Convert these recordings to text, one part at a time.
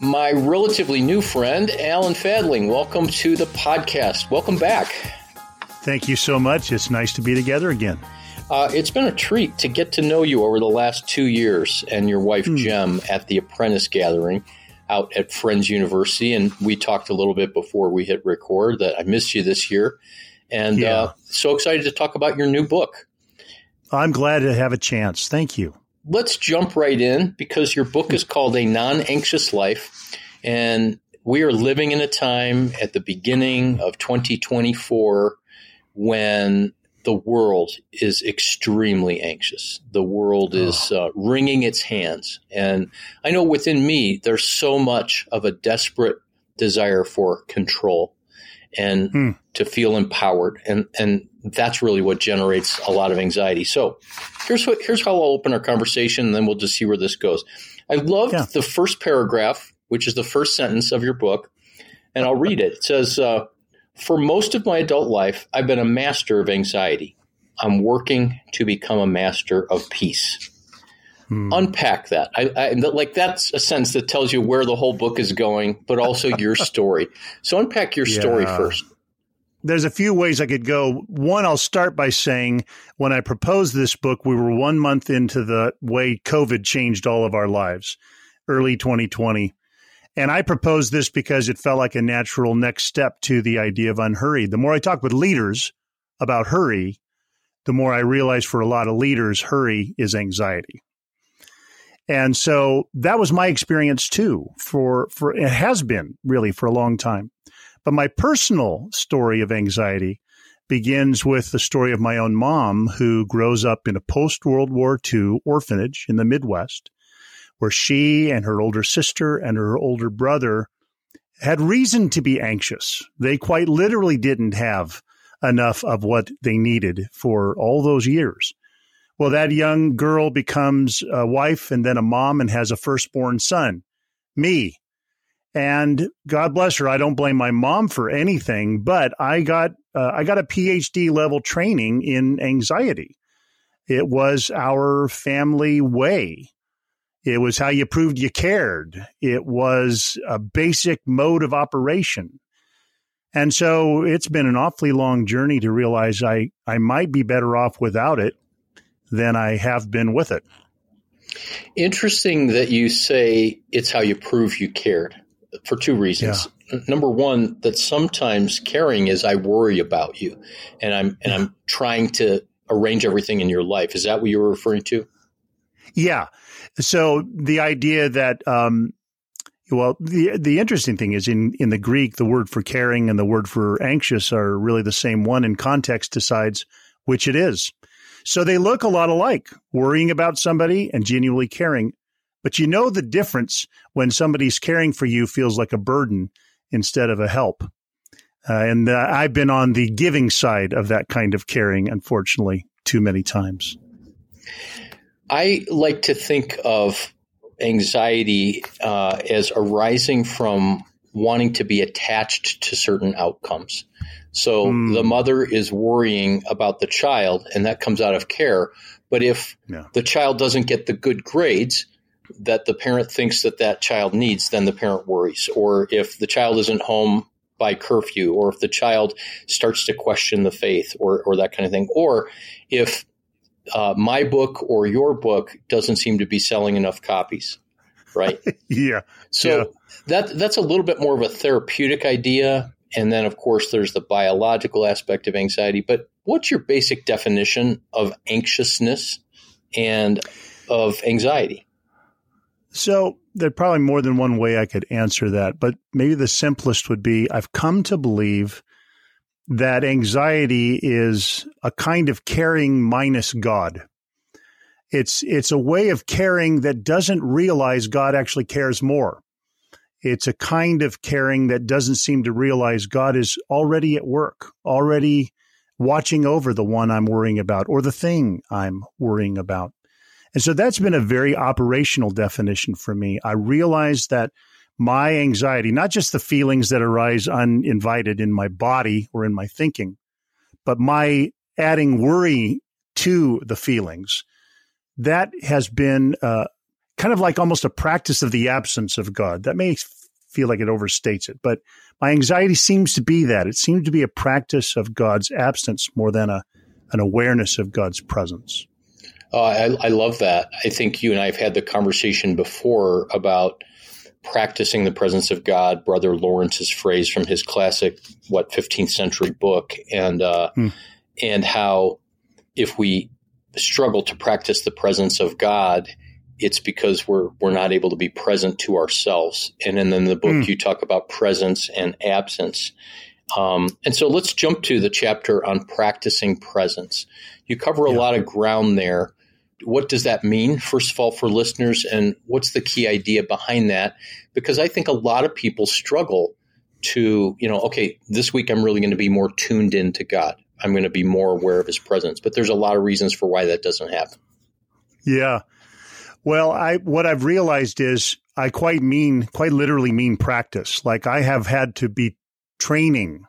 my relatively new friend, Alan Fadling. Welcome to the podcast. Welcome back. Thank you so much. It's nice to be together again. Uh, it's been a treat to get to know you over the last two years and your wife, mm. Gem, at the Apprentice Gathering out at Friends University. And we talked a little bit before we hit record that I missed you this year. And yeah. uh, so excited to talk about your new book. I'm glad to have a chance. Thank you let's jump right in because your book is called A Non Anxious Life. And we are living in a time at the beginning of 2024 when the world is extremely anxious. The world oh. is uh, wringing its hands. And I know within me, there's so much of a desperate desire for control and hmm. to feel empowered. And, and that's really what generates a lot of anxiety. So here's what, here's how I'll open our conversation and then we'll just see where this goes. I love yeah. the first paragraph, which is the first sentence of your book, and I'll read it. It says, uh, for most of my adult life, I've been a master of anxiety. I'm working to become a master of peace. Hmm. Unpack that. I, I, like that's a sense that tells you where the whole book is going, but also your story. So unpack your yeah. story first. There's a few ways I could go. One, I'll start by saying when I proposed this book, we were one month into the way COVID changed all of our lives, early 2020. And I proposed this because it felt like a natural next step to the idea of unhurried. The more I talk with leaders about hurry, the more I realize for a lot of leaders, hurry is anxiety. And so that was my experience too for, for, it has been really for a long time. But my personal story of anxiety begins with the story of my own mom who grows up in a post World War II orphanage in the Midwest where she and her older sister and her older brother had reason to be anxious. They quite literally didn't have enough of what they needed for all those years. Well, that young girl becomes a wife and then a mom and has a firstborn son, me. And God bless her, I don't blame my mom for anything, but I got uh, I got a PhD level training in anxiety. It was our family way. It was how you proved you cared. It was a basic mode of operation. And so it's been an awfully long journey to realize I, I might be better off without it than I have been with it. Interesting that you say it's how you prove you cared for two reasons. Yeah. Number one, that sometimes caring is I worry about you and I'm and I'm trying to arrange everything in your life. Is that what you were referring to? Yeah. So the idea that um, well, the the interesting thing is in in the Greek, the word for caring and the word for anxious are really the same one, and context decides which it is. So they look a lot alike, worrying about somebody and genuinely caring. But you know the difference when somebody's caring for you feels like a burden instead of a help. Uh, and uh, I've been on the giving side of that kind of caring, unfortunately, too many times. I like to think of anxiety uh, as arising from wanting to be attached to certain outcomes. So mm. the mother is worrying about the child, and that comes out of care. But if yeah. the child doesn't get the good grades that the parent thinks that that child needs, then the parent worries. Or if the child isn't home by curfew, or if the child starts to question the faith, or or that kind of thing, or if uh, my book or your book doesn't seem to be selling enough copies, right? yeah. So yeah. that that's a little bit more of a therapeutic idea and then, of course, there's the biological aspect of anxiety. But what's your basic definition of anxiousness and of anxiety? So, there's probably more than one way I could answer that, but maybe the simplest would be I've come to believe that anxiety is a kind of caring minus God. It's it's a way of caring that doesn't realize God actually cares more. It's a kind of caring that doesn't seem to realize God is already at work, already watching over the one I'm worrying about or the thing I'm worrying about. And so that's been a very operational definition for me. I realize that my anxiety, not just the feelings that arise uninvited in my body or in my thinking, but my adding worry to the feelings, that has been uh, kind of like almost a practice of the absence of God. That may feel like it overstates it, but my anxiety seems to be that. It seems to be a practice of God's absence more than a an awareness of God's presence. Oh, I, I love that. I think you and I have had the conversation before about practicing the presence of God. Brother Lawrence's phrase from his classic, what 15th century book, and uh, hmm. and how if we struggle to practice the presence of God, it's because we're we're not able to be present to ourselves. And then in the book, mm. you talk about presence and absence. Um, and so let's jump to the chapter on practicing presence. You cover a yeah. lot of ground there. What does that mean, first of all, for listeners? And what's the key idea behind that? Because I think a lot of people struggle to, you know, okay, this week I'm really going to be more tuned in to God. I'm going to be more aware of his presence. But there's a lot of reasons for why that doesn't happen. Yeah. Well, I what I've realized is I quite mean quite literally mean practice. Like I have had to be training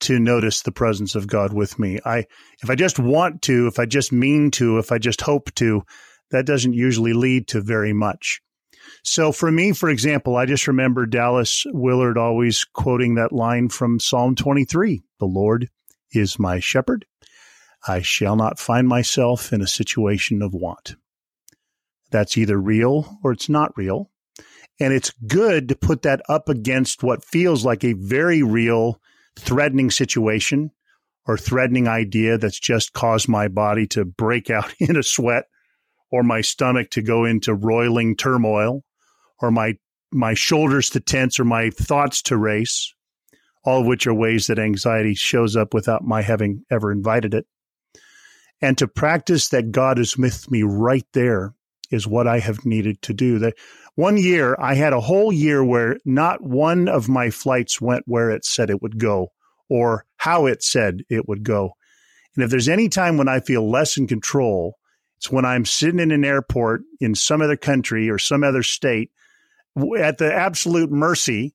to notice the presence of God with me. I if I just want to, if I just mean to, if I just hope to, that doesn't usually lead to very much. So for me, for example, I just remember Dallas Willard always quoting that line from Psalm 23, "The Lord is my shepherd; I shall not find myself in a situation of want." That's either real or it's not real. And it's good to put that up against what feels like a very real, threatening situation or threatening idea that's just caused my body to break out in a sweat or my stomach to go into roiling turmoil or my my shoulders to tense or my thoughts to race all of which are ways that anxiety shows up without my having ever invited it and to practice that God is with me right there is what I have needed to do. That one year I had a whole year where not one of my flights went where it said it would go or how it said it would go. And if there's any time when I feel less in control, it's when I'm sitting in an airport in some other country or some other state at the absolute mercy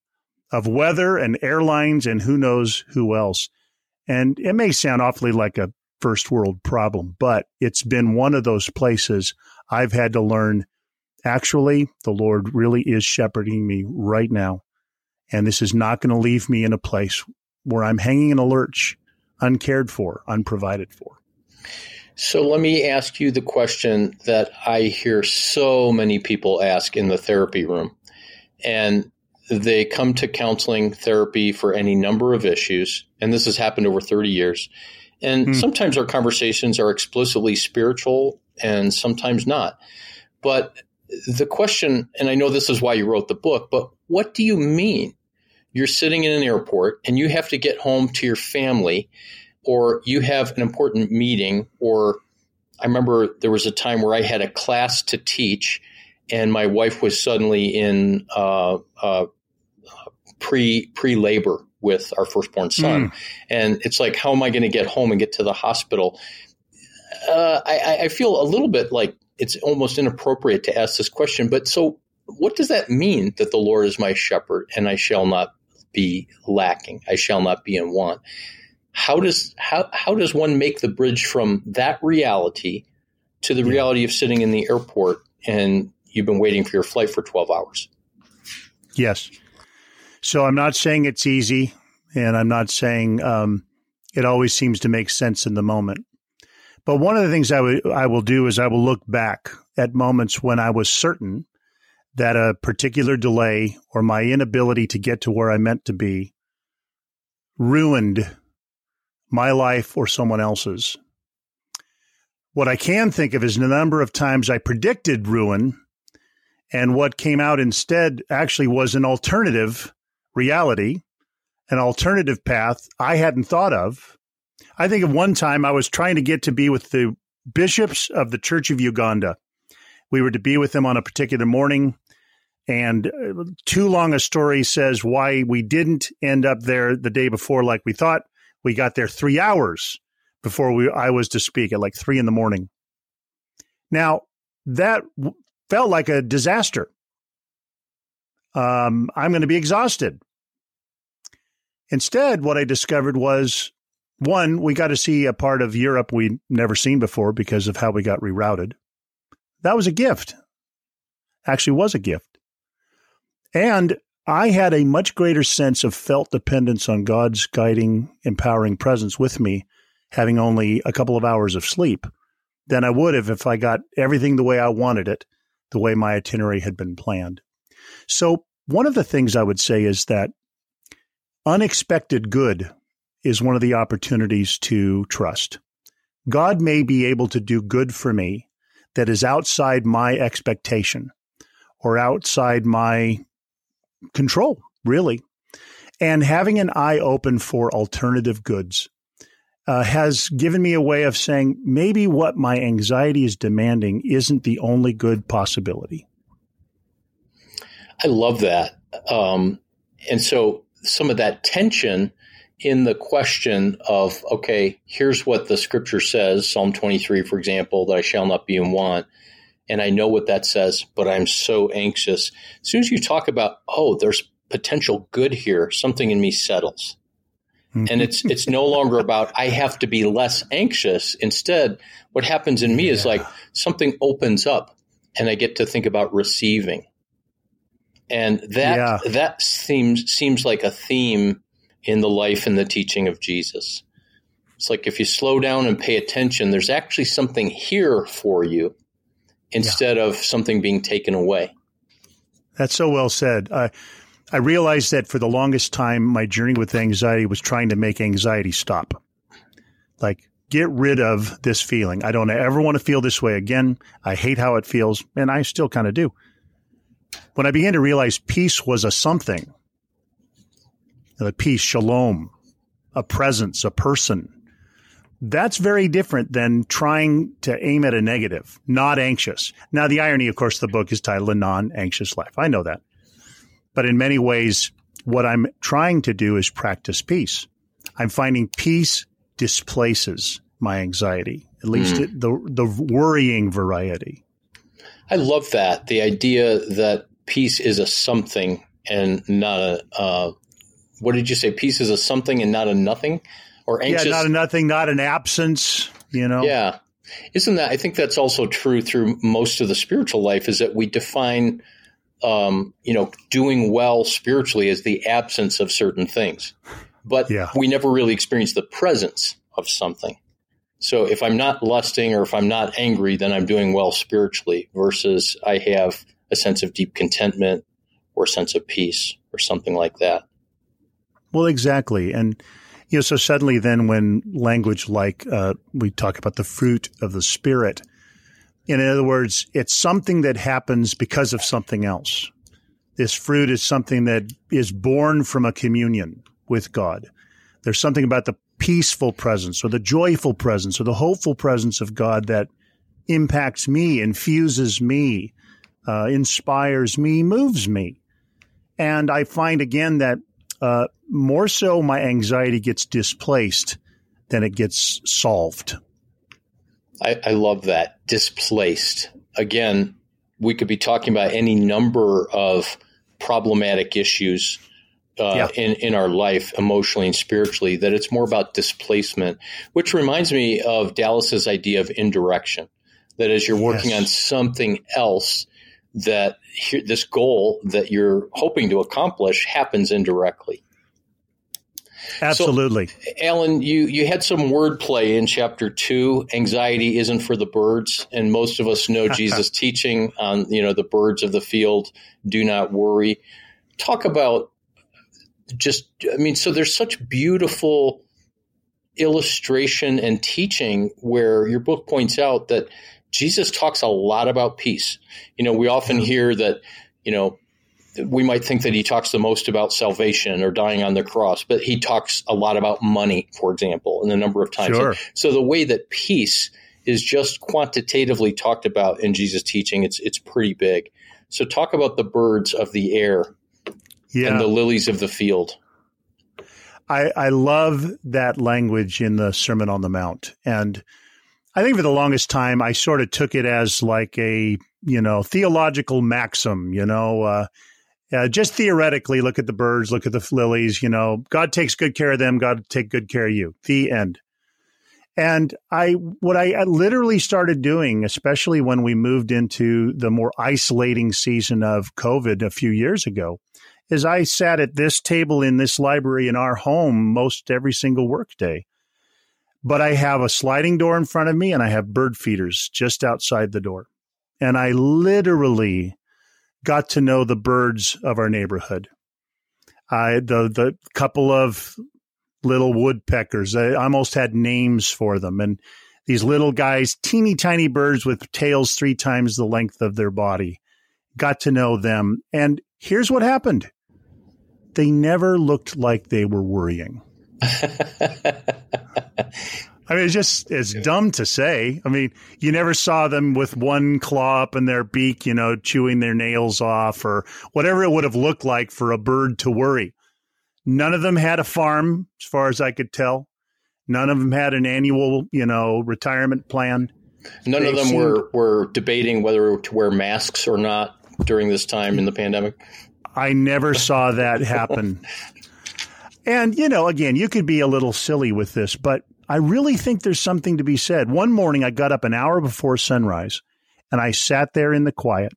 of weather and airlines and who knows who else. And it may sound awfully like a first world problem, but it's been one of those places I've had to learn actually, the Lord really is shepherding me right now. And this is not going to leave me in a place where I'm hanging in a lurch, uncared for, unprovided for. So let me ask you the question that I hear so many people ask in the therapy room. And they come to counseling therapy for any number of issues. And this has happened over 30 years. And mm. sometimes our conversations are explicitly spiritual and sometimes not. But the question, and I know this is why you wrote the book, but what do you mean? You're sitting in an airport and you have to get home to your family, or you have an important meeting, or I remember there was a time where I had a class to teach, and my wife was suddenly in uh, uh, pre pre labor with our firstborn son, mm. and it's like, how am I going to get home and get to the hospital? Uh, I, I feel a little bit like it's almost inappropriate to ask this question, but so what does that mean that the Lord is my shepherd and I shall not be lacking? I shall not be in want. How does how how does one make the bridge from that reality to the reality of sitting in the airport and you've been waiting for your flight for 12 hours? Yes. So I'm not saying it's easy, and I'm not saying um, it always seems to make sense in the moment. But one of the things I, w- I will do is I will look back at moments when I was certain that a particular delay or my inability to get to where I meant to be ruined my life or someone else's. What I can think of is the number of times I predicted ruin, and what came out instead actually was an alternative reality, an alternative path I hadn't thought of I think of one time I was trying to get to be with the bishops of the Church of Uganda. We were to be with them on a particular morning. And uh, too long a story says why we didn't end up there the day before like we thought. We got there three hours before we I was to speak at like three in the morning. Now that felt like a disaster. Um, I'm going to be exhausted. Instead, what I discovered was one, we got to see a part of Europe we'd never seen before because of how we got rerouted. That was a gift. actually was a gift. And I had a much greater sense of felt dependence on God's guiding, empowering presence with me, having only a couple of hours of sleep, than I would have if I got everything the way I wanted it, the way my itinerary had been planned. So, one of the things I would say is that unexpected good is one of the opportunities to trust. God may be able to do good for me that is outside my expectation or outside my control, really. And having an eye open for alternative goods uh, has given me a way of saying maybe what my anxiety is demanding isn't the only good possibility. I love that. Um, and so some of that tension in the question of, okay, here's what the scripture says, Psalm 23, for example, that I shall not be in want. And I know what that says, but I'm so anxious. As soon as you talk about, oh, there's potential good here, something in me settles. Mm-hmm. And it's it's no longer about I have to be less anxious. Instead, what happens in me yeah. is like something opens up and I get to think about receiving. And that yeah. that seems seems like a theme in the life and the teaching of Jesus. It's like if you slow down and pay attention, there's actually something here for you instead yeah. of something being taken away. That's so well said. I I realized that for the longest time, my journey with anxiety was trying to make anxiety stop. Like, get rid of this feeling. I don't ever want to feel this way again. I hate how it feels, and I still kind of do. When I began to realize peace was a something, a peace, shalom, a presence, a person. That's very different than trying to aim at a negative, not anxious. Now, the irony, of course, the book is titled A Non Anxious Life. I know that. But in many ways, what I'm trying to do is practice peace. I'm finding peace displaces my anxiety, at least mm. the, the worrying variety. I love that. The idea that peace is a something and not a, uh, what did you say? Peace is a something and not a nothing, or anxious. Yeah, not a nothing, not an absence. You know. Yeah, isn't that? I think that's also true through most of the spiritual life. Is that we define, um, you know, doing well spiritually as the absence of certain things, but yeah. we never really experience the presence of something. So if I'm not lusting or if I'm not angry, then I'm doing well spiritually. Versus I have a sense of deep contentment or a sense of peace or something like that. Well, exactly. And, you know, so suddenly then when language like uh, we talk about the fruit of the Spirit, in other words, it's something that happens because of something else. This fruit is something that is born from a communion with God. There's something about the peaceful presence or the joyful presence or the hopeful presence of God that impacts me, infuses me, uh, inspires me, moves me. And I find again that uh, more so my anxiety gets displaced than it gets solved. I, I love that. Displaced. Again, we could be talking about any number of problematic issues uh, yeah. in, in our life, emotionally and spiritually, that it's more about displacement, which reminds me of Dallas's idea of indirection. That as you're working yes. on something else, that this goal that you're hoping to accomplish happens indirectly. Absolutely. So, Alan, you, you had some wordplay in chapter two. Anxiety isn't for the birds. And most of us know Jesus' teaching on, you know, the birds of the field do not worry. Talk about just, I mean, so there's such beautiful illustration and teaching where your book points out that Jesus talks a lot about peace. You know, we often hear that, you know, we might think that he talks the most about salvation or dying on the cross, but he talks a lot about money, for example, and a number of times. Sure. So the way that peace is just quantitatively talked about in Jesus' teaching, it's it's pretty big. So talk about the birds of the air yeah. and the lilies of the field. I, I love that language in the Sermon on the Mount. And I think for the longest time, I sort of took it as like a, you know, theological maxim, you know, uh, uh, just theoretically, look at the birds, look at the lilies. You know, God takes good care of them. God take good care of you. The end. And I, what I literally started doing, especially when we moved into the more isolating season of COVID a few years ago, is I sat at this table in this library in our home most every single workday. But I have a sliding door in front of me and I have bird feeders just outside the door. And I literally got to know the birds of our neighborhood. I the the couple of little woodpeckers. I almost had names for them. And these little guys, teeny tiny birds with tails three times the length of their body. Got to know them. And here's what happened they never looked like they were worrying. I mean, it's just it's dumb to say. I mean, you never saw them with one claw up in their beak, you know, chewing their nails off or whatever it would have looked like for a bird to worry. None of them had a farm, as far as I could tell. None of them had an annual, you know, retirement plan. None they of them seemed, were were debating whether to wear masks or not during this time in the pandemic. I never saw that happen. and you know, again, you could be a little silly with this, but I really think there's something to be said. One morning, I got up an hour before sunrise, and I sat there in the quiet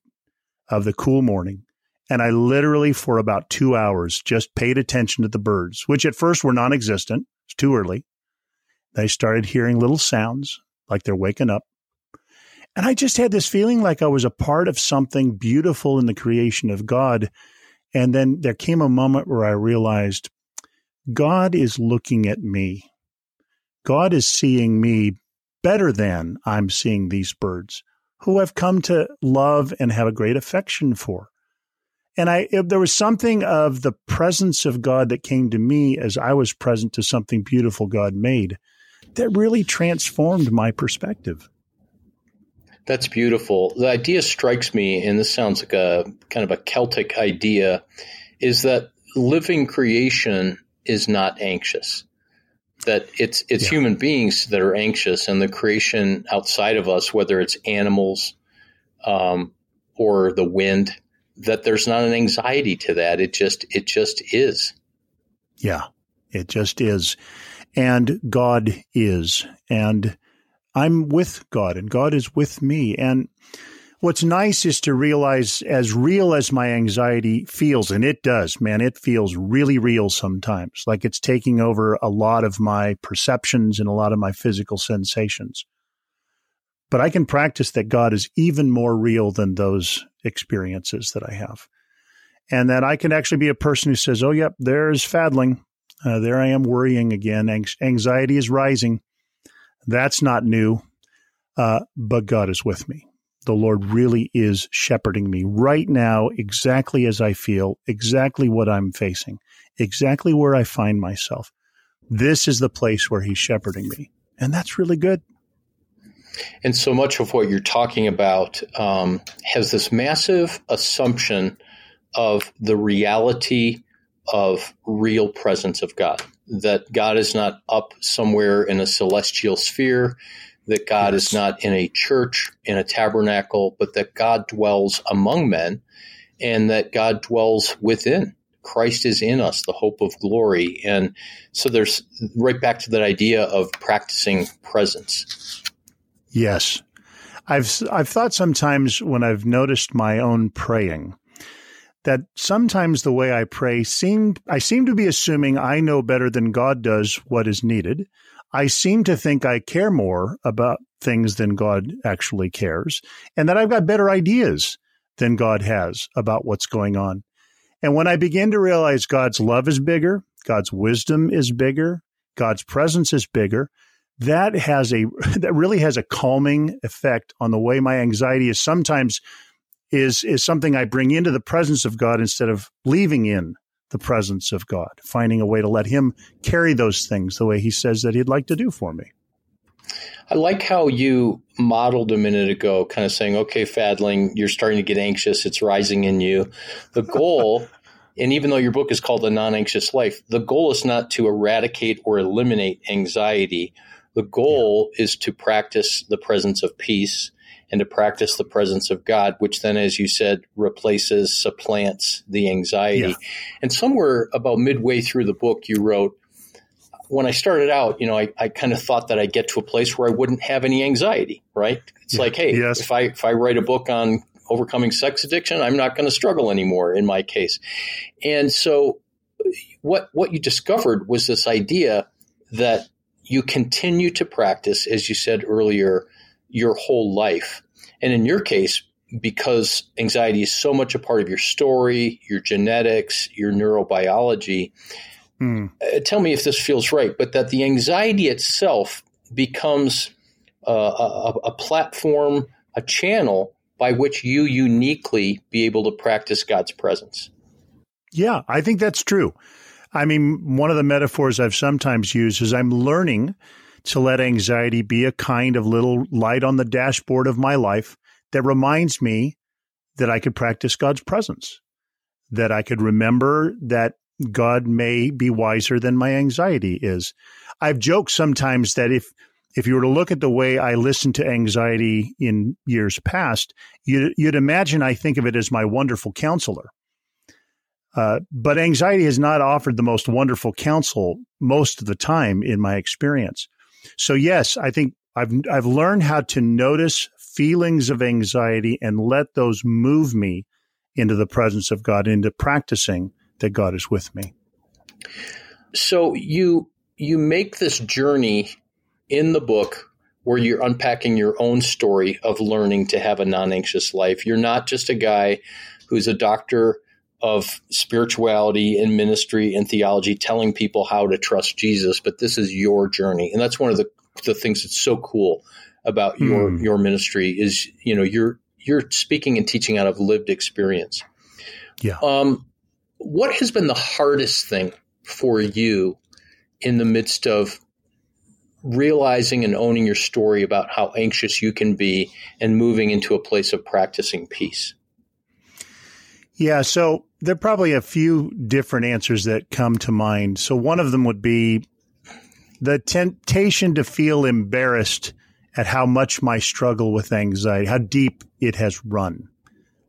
of the cool morning and I literally, for about two hours, just paid attention to the birds, which at first were non existent. It's too early. They started hearing little sounds like they're waking up. And I just had this feeling like I was a part of something beautiful in the creation of God. And then there came a moment where I realized God is looking at me. God is seeing me better than I'm seeing these birds who I've come to love and have a great affection for. And I, there was something of the presence of God that came to me as I was present to something beautiful God made that really transformed my perspective. That's beautiful. The idea strikes me, and this sounds like a kind of a Celtic idea, is that living creation is not anxious. That it's it's yeah. human beings that are anxious, and the creation outside of us, whether it's animals um, or the wind, that there's not an anxiety to that. It just it just is. Yeah, it just is. And God is. And I'm with God and God is with me. And what's nice is to realize as real as my anxiety feels, and it does, man, it feels really real sometimes, like it's taking over a lot of my perceptions and a lot of my physical sensations. But I can practice that God is even more real than those experiences that I have. And that I can actually be a person who says, oh, yep, there's Fadling. Uh, there I am worrying again. anxiety is rising. That's not new. Uh, but God is with me. The Lord really is shepherding me right now, exactly as I feel, exactly what I'm facing, exactly where I find myself. This is the place where He's shepherding me. And that's really good. And so much of what you're talking about um, has this massive assumption of the reality of real presence of God. That God is not up somewhere in a celestial sphere, that God yes. is not in a church, in a tabernacle, but that God dwells among men and that God dwells within. Christ is in us, the hope of glory. And so there's right back to that idea of practicing presence. Yes. I've I've thought sometimes when I've noticed my own praying that sometimes the way I pray seem I seem to be assuming I know better than God does what is needed. I seem to think I care more about things than God actually cares, and that I've got better ideas than God has about what's going on. And when I begin to realize God's love is bigger, God's wisdom is bigger, God's presence is bigger, that has a that really has a calming effect on the way my anxiety is sometimes is is something I bring into the presence of God instead of leaving in the presence of God, finding a way to let him carry those things the way he says that he'd like to do for me. I like how you modeled a minute ago, kind of saying, okay, Fadling, you're starting to get anxious. It's rising in you. The goal, and even though your book is called The Non Anxious Life, the goal is not to eradicate or eliminate anxiety, the goal yeah. is to practice the presence of peace and to practice the presence of God, which then, as you said, replaces, supplants the anxiety. Yeah. And somewhere about midway through the book, you wrote, when I started out, you know, I, I kind of thought that I'd get to a place where I wouldn't have any anxiety, right? It's yeah. like, hey, yes. if I if I write a book on overcoming sex addiction, I'm not going to struggle anymore in my case. And so what what you discovered was this idea that you continue to practice as you said earlier your whole life. And in your case, because anxiety is so much a part of your story, your genetics, your neurobiology, Mm. Uh, tell me if this feels right, but that the anxiety itself becomes uh, a, a platform, a channel by which you uniquely be able to practice God's presence. Yeah, I think that's true. I mean, one of the metaphors I've sometimes used is I'm learning to let anxiety be a kind of little light on the dashboard of my life that reminds me that I could practice God's presence, that I could remember that God may be wiser than my anxiety is. I've joked sometimes that if if you were to look at the way I listened to anxiety in years past, you'd, you'd imagine I think of it as my wonderful counselor. Uh, but anxiety has not offered the most wonderful counsel most of the time in my experience. So yes, I think I've I've learned how to notice feelings of anxiety and let those move me into the presence of God, into practicing that God is with me. So you you make this journey in the book where you're unpacking your own story of learning to have a non-anxious life. You're not just a guy who's a doctor of spirituality and ministry and theology telling people how to trust Jesus, but this is your journey. And that's one of the the things that's so cool about your mm. your ministry is, you know, you're you're speaking and teaching out of lived experience. Yeah. Um, what has been the hardest thing for you in the midst of realizing and owning your story about how anxious you can be and moving into a place of practicing peace? Yeah, so there are probably a few different answers that come to mind. So one of them would be the temptation to feel embarrassed at how much my struggle with anxiety, how deep it has run.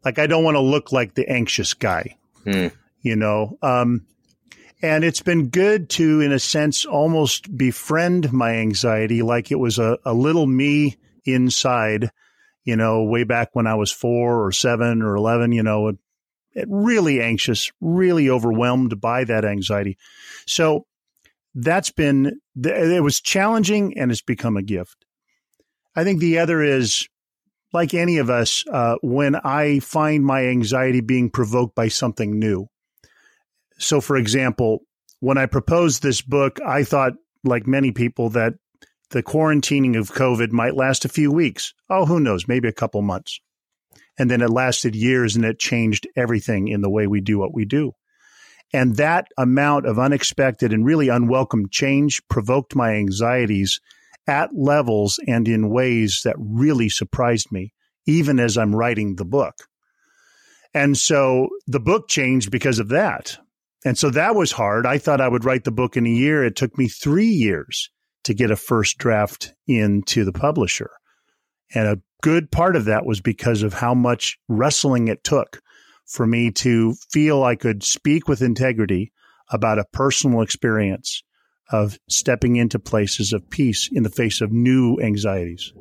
Like I don't want to look like the anxious guy. Hmm you know. Um, and it's been good to, in a sense, almost befriend my anxiety like it was a, a little me inside, you know, way back when I was four or seven or 11, you know, really anxious, really overwhelmed by that anxiety. So that's been, it was challenging and it's become a gift. I think the other is like any of us, uh, when I find my anxiety being provoked by something new, so, for example, when I proposed this book, I thought, like many people, that the quarantining of COVID might last a few weeks. Oh, who knows? Maybe a couple months. And then it lasted years and it changed everything in the way we do what we do. And that amount of unexpected and really unwelcome change provoked my anxieties at levels and in ways that really surprised me, even as I'm writing the book. And so the book changed because of that. And so that was hard. I thought I would write the book in a year. It took me three years to get a first draft into the publisher. And a good part of that was because of how much wrestling it took for me to feel I could speak with integrity about a personal experience of stepping into places of peace in the face of new anxieties.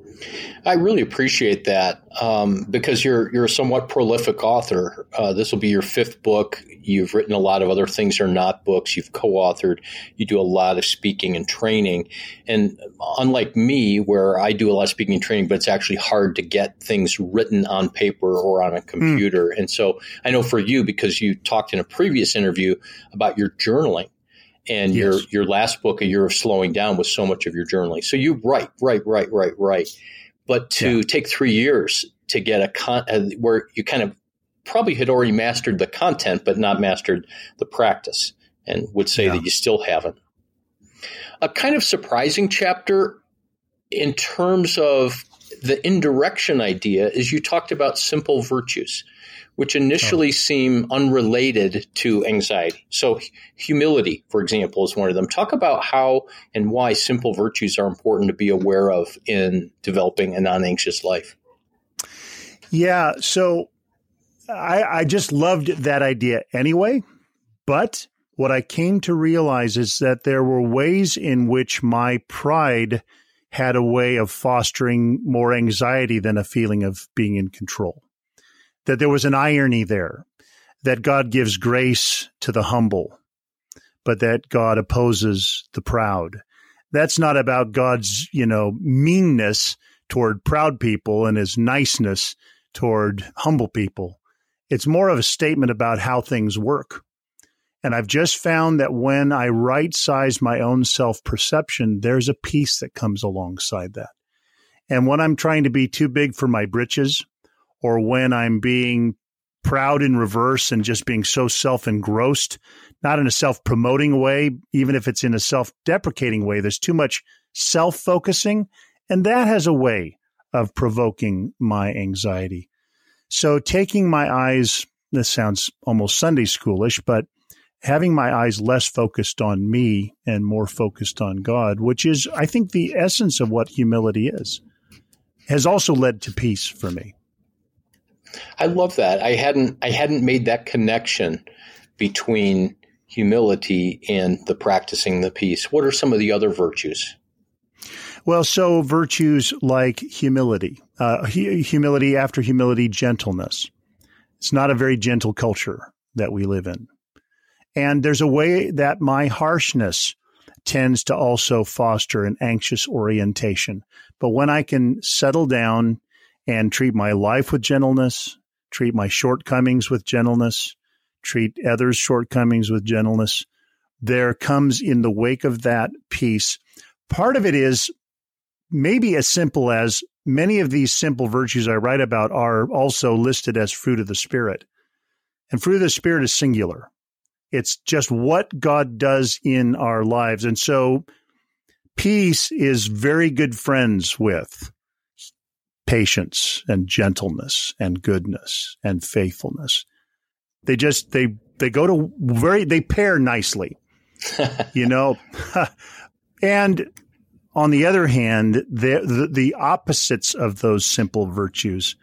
I really appreciate that um, because you're you're a somewhat prolific author. Uh, this will be your fifth book. You've written a lot of other things that are not books. You've co-authored. You do a lot of speaking and training. And unlike me, where I do a lot of speaking and training, but it's actually hard to get things written on paper or on a computer. Mm. And so I know for you, because you talked in a previous interview about your journaling and yes. your your last book, A Year of Slowing Down, was so much of your journaling. So you write, write, write, write, write. But to yeah. take three years to get a con uh, where you kind of probably had already mastered the content, but not mastered the practice, and would say yeah. that you still haven't. A kind of surprising chapter in terms of the indirection idea is you talked about simple virtues which initially oh. seem unrelated to anxiety. So, humility, for example, is one of them. Talk about how and why simple virtues are important to be aware of in developing a non anxious life. Yeah. So, I, I just loved that idea anyway. But what I came to realize is that there were ways in which my pride had a way of fostering more anxiety than a feeling of being in control. That there was an irony there, that God gives grace to the humble, but that God opposes the proud. That's not about God's, you know, meanness toward proud people and his niceness toward humble people. It's more of a statement about how things work. And I've just found that when I right size my own self perception, there's a peace that comes alongside that. And when I'm trying to be too big for my britches, or when I'm being proud in reverse and just being so self engrossed, not in a self promoting way, even if it's in a self deprecating way, there's too much self focusing. And that has a way of provoking my anxiety. So taking my eyes, this sounds almost Sunday schoolish, but having my eyes less focused on me and more focused on God, which is, I think, the essence of what humility is, has also led to peace for me. I love that. I hadn't I hadn't made that connection between humility and the practicing the peace. What are some of the other virtues? Well, so virtues like humility, uh, humility after humility, gentleness. It's not a very gentle culture that we live in. And there's a way that my harshness tends to also foster an anxious orientation. But when I can settle down and treat my life with gentleness, treat my shortcomings with gentleness, treat others' shortcomings with gentleness, there comes in the wake of that peace. Part of it is maybe as simple as many of these simple virtues I write about are also listed as fruit of the Spirit. And fruit of the Spirit is singular. It's just what God does in our lives. And so peace is very good friends with patience and gentleness and goodness and faithfulness. They just they they go to very they pair nicely. you know. and on the other hand, the, the, the opposites of those simple virtues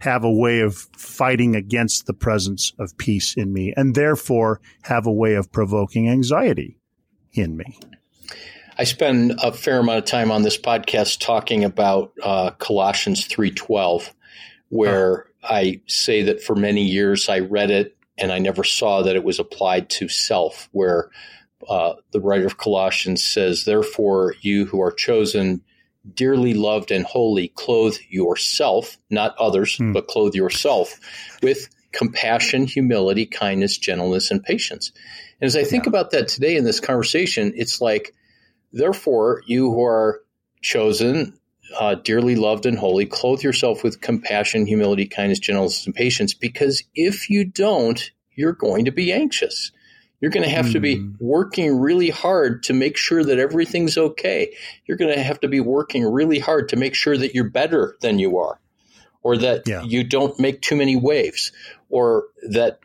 have a way of fighting against the presence of peace in me and therefore have a way of provoking anxiety in me. I spend a fair amount of time on this podcast talking about uh, Colossians 3:12 where oh. I say that for many years I read it and I never saw that it was applied to self where uh, the writer of Colossians says, Therefore, you who are chosen dearly loved and holy, clothe yourself, not others, mm. but clothe yourself with compassion, humility, kindness, gentleness, and patience. And as I think yeah. about that today in this conversation, it's like, therefore, you who are chosen, uh, dearly loved and holy, clothe yourself with compassion, humility, kindness, gentleness, and patience, because if you don't, you're going to be anxious. You're going to have mm. to be hmm. working really hard to make sure that everything's okay. You're going to have to be working really hard to make sure that you're better than you are, or that yeah. you don't make too many waves, or that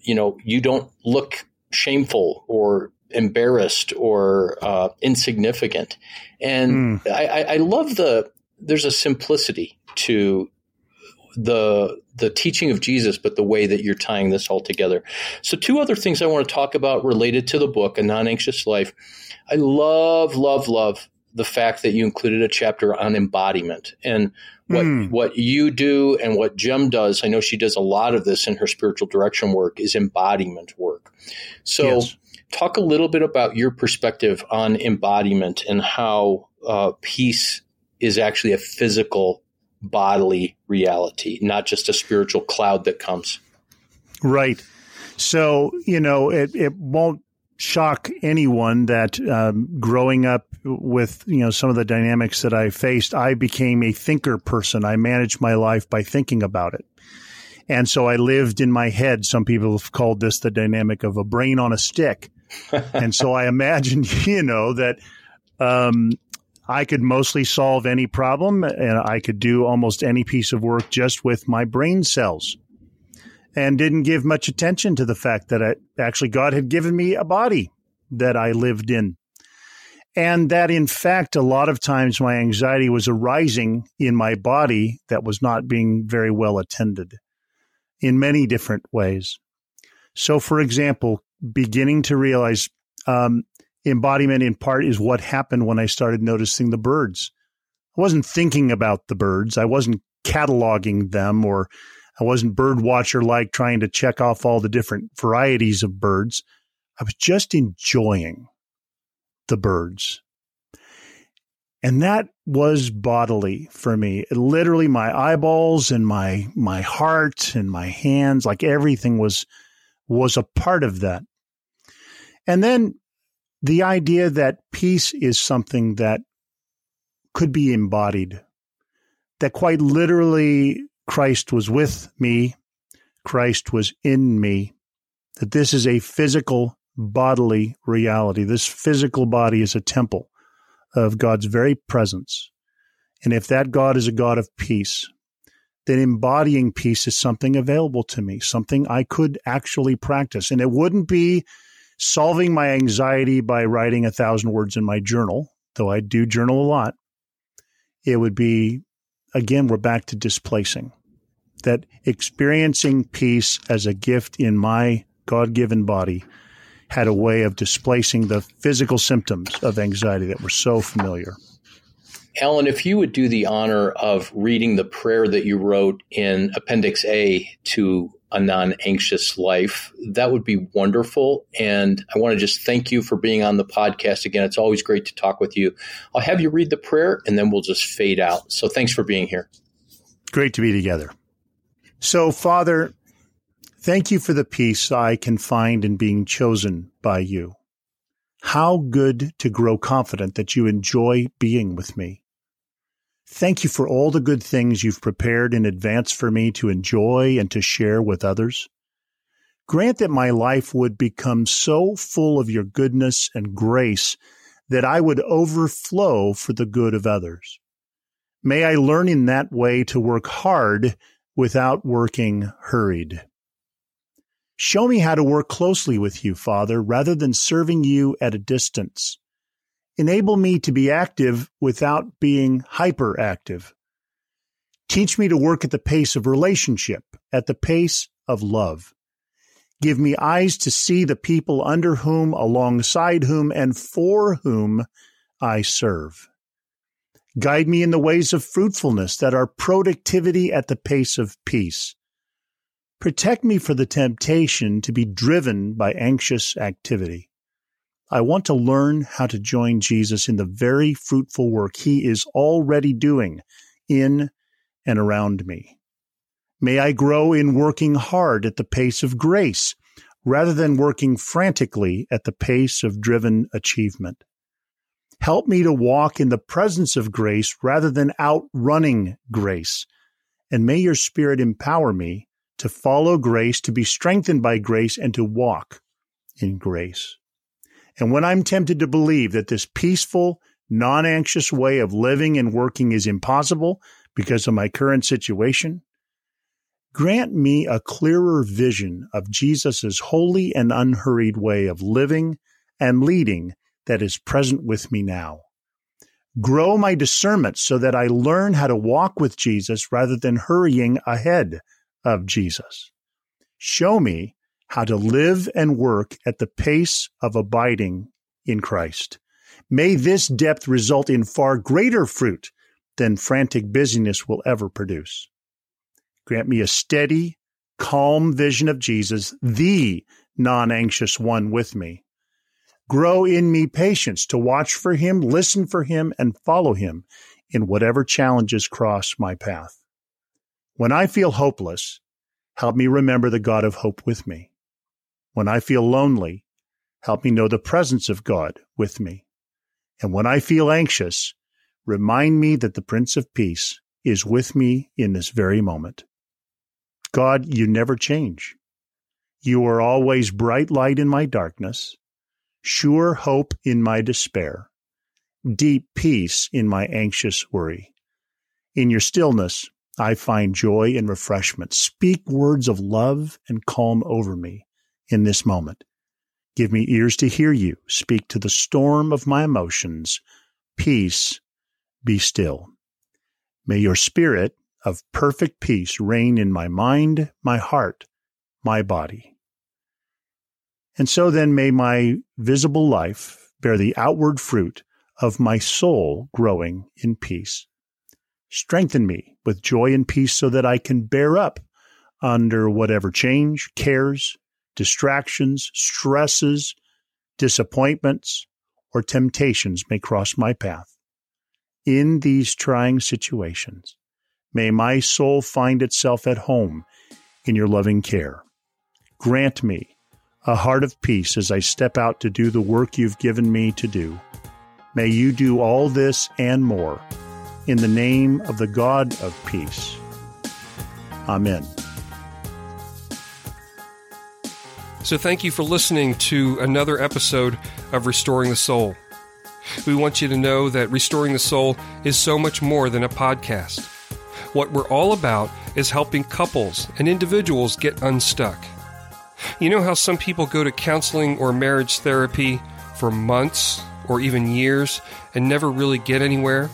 you know you don't look shameful or embarrassed or uh, insignificant. And mm. I, I love the there's a simplicity to the the teaching of Jesus, but the way that you're tying this all together. So, two other things I want to talk about related to the book, A Non Anxious Life. I love, love, love the fact that you included a chapter on embodiment and what mm. what you do and what Gem does. I know she does a lot of this in her spiritual direction work is embodiment work. So, yes. talk a little bit about your perspective on embodiment and how uh, peace is actually a physical bodily reality, not just a spiritual cloud that comes. Right. So, you know, it, it won't shock anyone that um, growing up with, you know, some of the dynamics that I faced, I became a thinker person. I managed my life by thinking about it. And so I lived in my head. Some people have called this the dynamic of a brain on a stick. and so I imagined, you know, that um, I could mostly solve any problem and I could do almost any piece of work just with my brain cells and didn't give much attention to the fact that I, actually God had given me a body that I lived in. And that in fact, a lot of times my anxiety was arising in my body that was not being very well attended in many different ways. So, for example, beginning to realize um, embodiment in part is what happened when I started noticing the birds. I wasn't thinking about the birds. I wasn't cataloging them or I wasn't bird watcher like trying to check off all the different varieties of birds. I was just enjoying the birds. And that was bodily for me. Literally my eyeballs and my my heart and my hands, like everything was was a part of that. And then the idea that peace is something that could be embodied, that quite literally Christ was with me, Christ was in me, that this is a physical, bodily reality. This physical body is a temple of God's very presence. And if that God is a God of peace, then embodying peace is something available to me, something I could actually practice. And it wouldn't be solving my anxiety by writing a thousand words in my journal, though I do journal a lot. It would be, again, we're back to displacing. That experiencing peace as a gift in my God given body had a way of displacing the physical symptoms of anxiety that were so familiar. Alan, if you would do the honor of reading the prayer that you wrote in Appendix A to a non anxious life. That would be wonderful. And I want to just thank you for being on the podcast again. It's always great to talk with you. I'll have you read the prayer and then we'll just fade out. So thanks for being here. Great to be together. So, Father, thank you for the peace I can find in being chosen by you. How good to grow confident that you enjoy being with me. Thank you for all the good things you've prepared in advance for me to enjoy and to share with others. Grant that my life would become so full of your goodness and grace that I would overflow for the good of others. May I learn in that way to work hard without working hurried. Show me how to work closely with you, Father, rather than serving you at a distance enable me to be active without being hyperactive. Teach me to work at the pace of relationship, at the pace of love. Give me eyes to see the people under whom, alongside whom, and for whom I serve. Guide me in the ways of fruitfulness that are productivity at the pace of peace. Protect me for the temptation to be driven by anxious activity. I want to learn how to join Jesus in the very fruitful work he is already doing in and around me. May I grow in working hard at the pace of grace rather than working frantically at the pace of driven achievement. Help me to walk in the presence of grace rather than outrunning grace. And may your Spirit empower me to follow grace, to be strengthened by grace, and to walk in grace. And when I'm tempted to believe that this peaceful, non anxious way of living and working is impossible because of my current situation, grant me a clearer vision of Jesus' holy and unhurried way of living and leading that is present with me now. Grow my discernment so that I learn how to walk with Jesus rather than hurrying ahead of Jesus. Show me how to live and work at the pace of abiding in Christ. May this depth result in far greater fruit than frantic busyness will ever produce. Grant me a steady, calm vision of Jesus, the non anxious one with me. Grow in me patience to watch for him, listen for him, and follow him in whatever challenges cross my path. When I feel hopeless, help me remember the God of hope with me. When I feel lonely, help me know the presence of God with me. And when I feel anxious, remind me that the Prince of Peace is with me in this very moment. God, you never change. You are always bright light in my darkness, sure hope in my despair, deep peace in my anxious worry. In your stillness, I find joy and refreshment. Speak words of love and calm over me in this moment. Give me ears to hear you. Speak to the storm of my emotions. Peace, be still. May your spirit of perfect peace reign in my mind, my heart, my body. And so then may my visible life bear the outward fruit of my soul growing in peace. Strengthen me with joy and peace so that I can bear up under whatever change, cares, distractions, stresses, disappointments, or temptations may cross my path. In these trying situations, may my soul find itself at home in your loving care. Grant me a heart of peace as I step out to do the work you've given me to do. May you do all this and more in the name of the God of peace. Amen. So, thank you for listening to another episode of Restoring the Soul. We want you to know that Restoring the Soul is so much more than a podcast. What we're all about is helping couples and individuals get unstuck. You know how some people go to counseling or marriage therapy for months or even years and never really get anywhere?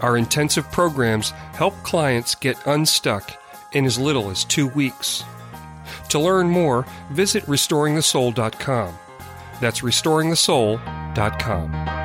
Our intensive programs help clients get unstuck in as little as two weeks. To learn more, visit restoringthesoul.com. That's restoringthesoul.com.